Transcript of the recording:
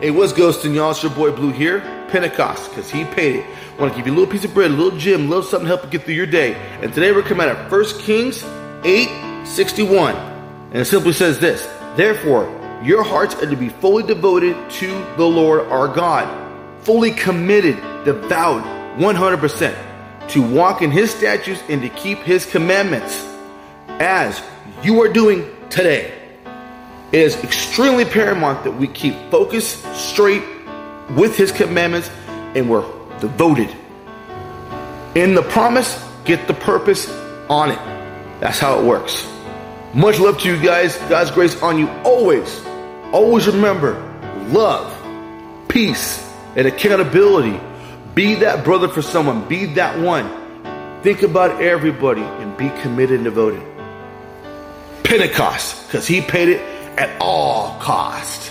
Hey, what's ghosting, y'all? It's your boy Blue here. Pentecost, because he paid it. Want to give you a little piece of bread, a little gym, a little something to help you get through your day. And today we're coming out of 1 Kings 8 61. And it simply says this Therefore, your hearts are to be fully devoted to the Lord our God, fully committed, devout, 100%, to walk in his statutes and to keep his commandments, as you are doing today. It is extremely paramount that we keep focused straight with His commandments and we're devoted. In the promise, get the purpose on it. That's how it works. Much love to you guys. God's grace on you always. Always remember love, peace, and accountability. Be that brother for someone, be that one. Think about everybody and be committed and devoted. Pentecost, because He paid it at all cost.